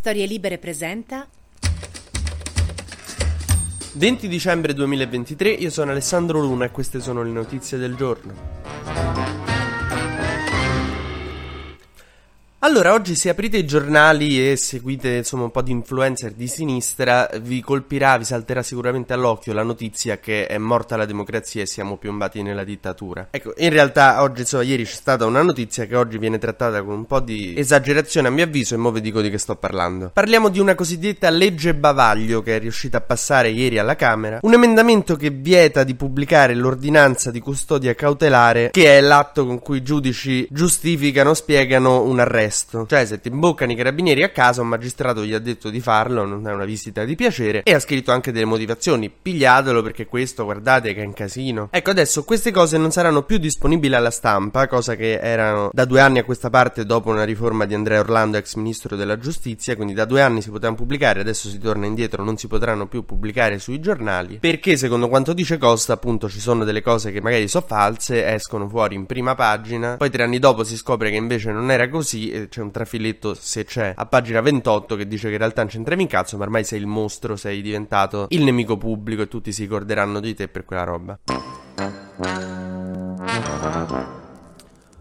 Storie Libere presenta 20 dicembre 2023, io sono Alessandro Luna e queste sono le notizie del giorno. Allora, oggi se aprite i giornali e seguite insomma un po' di influencer di sinistra, vi colpirà, vi salterà sicuramente all'occhio la notizia che è morta la democrazia e siamo piombati nella dittatura. Ecco, in realtà oggi, insomma, ieri c'è stata una notizia che oggi viene trattata con un po' di esagerazione a mio avviso e mo vi dico di che sto parlando. Parliamo di una cosiddetta legge bavaglio che è riuscita a passare ieri alla Camera, un emendamento che vieta di pubblicare l'ordinanza di custodia cautelare che è l'atto con cui i giudici giustificano, spiegano un arresto arresto. Cioè, se ti imboccano i carabinieri a casa, un magistrato gli ha detto di farlo, non è una visita di piacere, e ha scritto anche delle motivazioni. Pigliatelo perché questo, guardate che è un casino. Ecco, adesso queste cose non saranno più disponibili alla stampa, cosa che erano da due anni a questa parte dopo una riforma di Andrea Orlando, ex ministro della giustizia, quindi da due anni si potevano pubblicare, adesso si torna indietro, non si potranno più pubblicare sui giornali, perché secondo quanto dice Costa, appunto, ci sono delle cose che magari sono false, escono fuori in prima pagina, poi tre anni dopo si scopre che invece non era così c'è un trafiletto, se c'è, a pagina 28 che dice che in realtà non c'entravi in cazzo, ma ormai sei il mostro, sei diventato il nemico pubblico e tutti si ricorderanno di te per quella roba.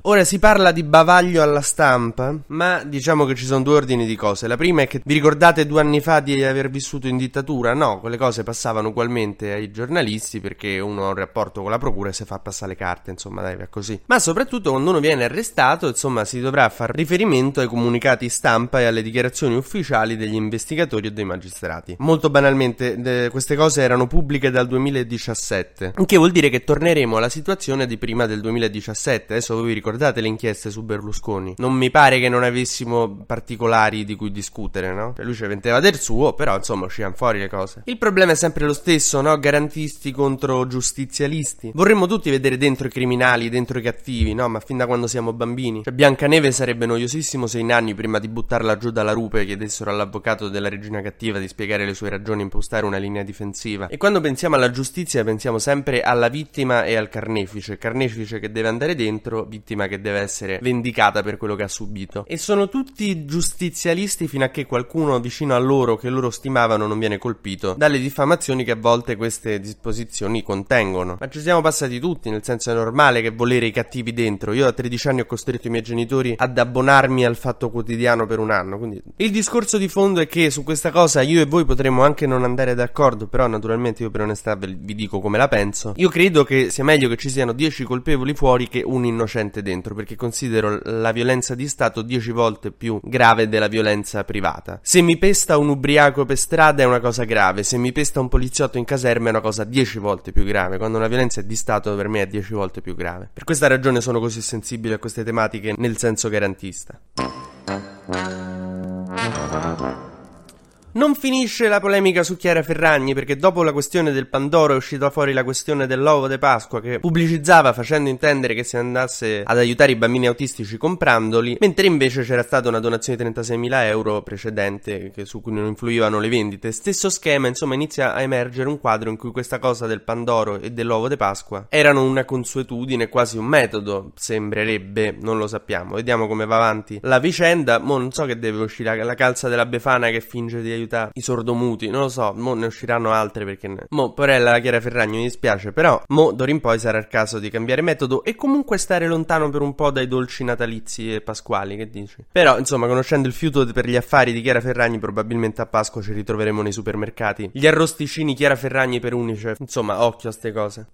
Ora si parla di bavaglio alla stampa, ma diciamo che ci sono due ordini di cose. La prima è che vi ricordate due anni fa di aver vissuto in dittatura? No, quelle cose passavano ugualmente ai giornalisti perché uno ha un rapporto con la procura e si fa passare le carte, insomma, dai, va così. Ma soprattutto quando uno viene arrestato, insomma, si dovrà fare riferimento ai comunicati stampa e alle dichiarazioni ufficiali degli investigatori o dei magistrati. Molto banalmente, de- queste cose erano pubbliche dal 2017, che vuol dire che torneremo alla situazione di prima del 2017. Adesso voi vi ricordate ricordate le inchieste su Berlusconi? Non mi pare che non avessimo particolari di cui discutere, no? Cioè lui ci vendeva del suo, però insomma uscivano fuori le cose. Il problema è sempre lo stesso, no? Garantisti contro giustizialisti. Vorremmo tutti vedere dentro i criminali, dentro i cattivi, no? Ma fin da quando siamo bambini. Cioè Biancaneve sarebbe noiosissimo se in anni prima di buttarla giù dalla rupe chiedessero all'avvocato della regina cattiva di spiegare le sue ragioni e impostare una linea difensiva. E quando pensiamo alla giustizia pensiamo sempre alla vittima e al carnefice. Carnefice che deve andare dentro, vittima che deve essere vendicata per quello che ha subito. E sono tutti giustizialisti fino a che qualcuno vicino a loro che loro stimavano non viene colpito dalle diffamazioni che a volte queste disposizioni contengono. Ma ci siamo passati tutti, nel senso è normale che volere i cattivi dentro. Io a 13 anni ho costretto i miei genitori ad abbonarmi al fatto quotidiano per un anno. Quindi il discorso di fondo è che su questa cosa io e voi potremmo anche non andare d'accordo, però naturalmente io per onestà vi dico come la penso. Io credo che sia meglio che ci siano 10 colpevoli fuori che un innocente dentro dentro perché considero la violenza di Stato dieci volte più grave della violenza privata. Se mi pesta un ubriaco per strada è una cosa grave, se mi pesta un poliziotto in caserma è una cosa dieci volte più grave, quando una violenza è di Stato per me è dieci volte più grave. Per questa ragione sono così sensibile a queste tematiche nel senso garantista. Non finisce la polemica su Chiara Ferragni perché dopo la questione del Pandoro è uscita fuori la questione dell'uovo de Pasqua che pubblicizzava facendo intendere che si andasse ad aiutare i bambini autistici comprandoli, mentre invece c'era stata una donazione di 36.000 euro precedente su cui non influivano le vendite. Stesso schema, insomma, inizia a emergere un quadro in cui questa cosa del Pandoro e dell'uovo de Pasqua erano una consuetudine, quasi un metodo, sembrerebbe, non lo sappiamo. Vediamo come va avanti la vicenda. Mo non so che deve uscire la calza della Befana che finge di aiuta i sordomuti. Non lo so, mo ne usciranno altre perché. Ne... Mo, porella la Chiara Ferragno, mi dispiace, però mo d'ora in poi sarà il caso di cambiare metodo e comunque stare lontano per un po' dai dolci natalizi e pasquali, che dici? Però, insomma, conoscendo il fiuto per gli affari di Chiara Ferragni, probabilmente a Pasqua ci ritroveremo nei supermercati. Gli arrosticini Chiara Ferragni per Unicef. Insomma, occhio a ste cose.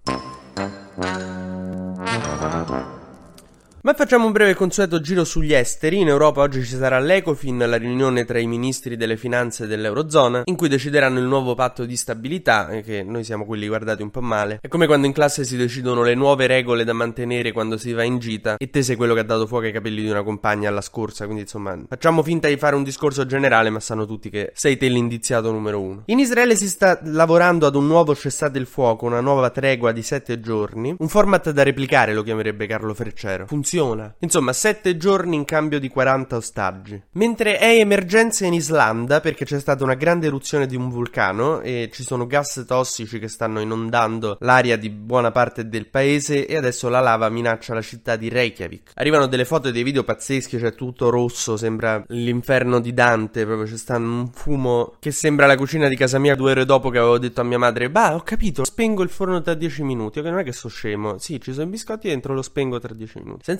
Ma facciamo un breve consueto giro sugli esteri. In Europa oggi ci sarà l'Ecofin, la riunione tra i ministri delle finanze dell'Eurozona, in cui decideranno il nuovo patto di stabilità, eh, che noi siamo quelli guardati un po' male. È come quando in classe si decidono le nuove regole da mantenere quando si va in gita, e te sei quello che ha dato fuoco ai capelli di una compagna alla scorsa, quindi insomma facciamo finta di fare un discorso generale, ma sanno tutti che sei te l'indiziato numero uno. In Israele si sta lavorando ad un nuovo cessate il fuoco, una nuova tregua di sette giorni, un format da replicare lo chiamerebbe Carlo Freccero. Funziona funziona. Insomma, 7 giorni in cambio di 40 ostaggi. Mentre è emergenza in Islanda perché c'è stata una grande eruzione di un vulcano e ci sono gas tossici che stanno inondando l'aria di buona parte del paese e adesso la lava minaccia la città di Reykjavik. Arrivano delle foto e dei video pazzeschi, c'è tutto rosso, sembra l'inferno di Dante, proprio c'è sta un fumo che sembra la cucina di casa mia due ore dopo che avevo detto a mia madre, bah ho capito, spengo il forno tra 10 minuti, ok non è che so scemo, sì ci sono i biscotti dentro, lo spengo tra 10 minuti,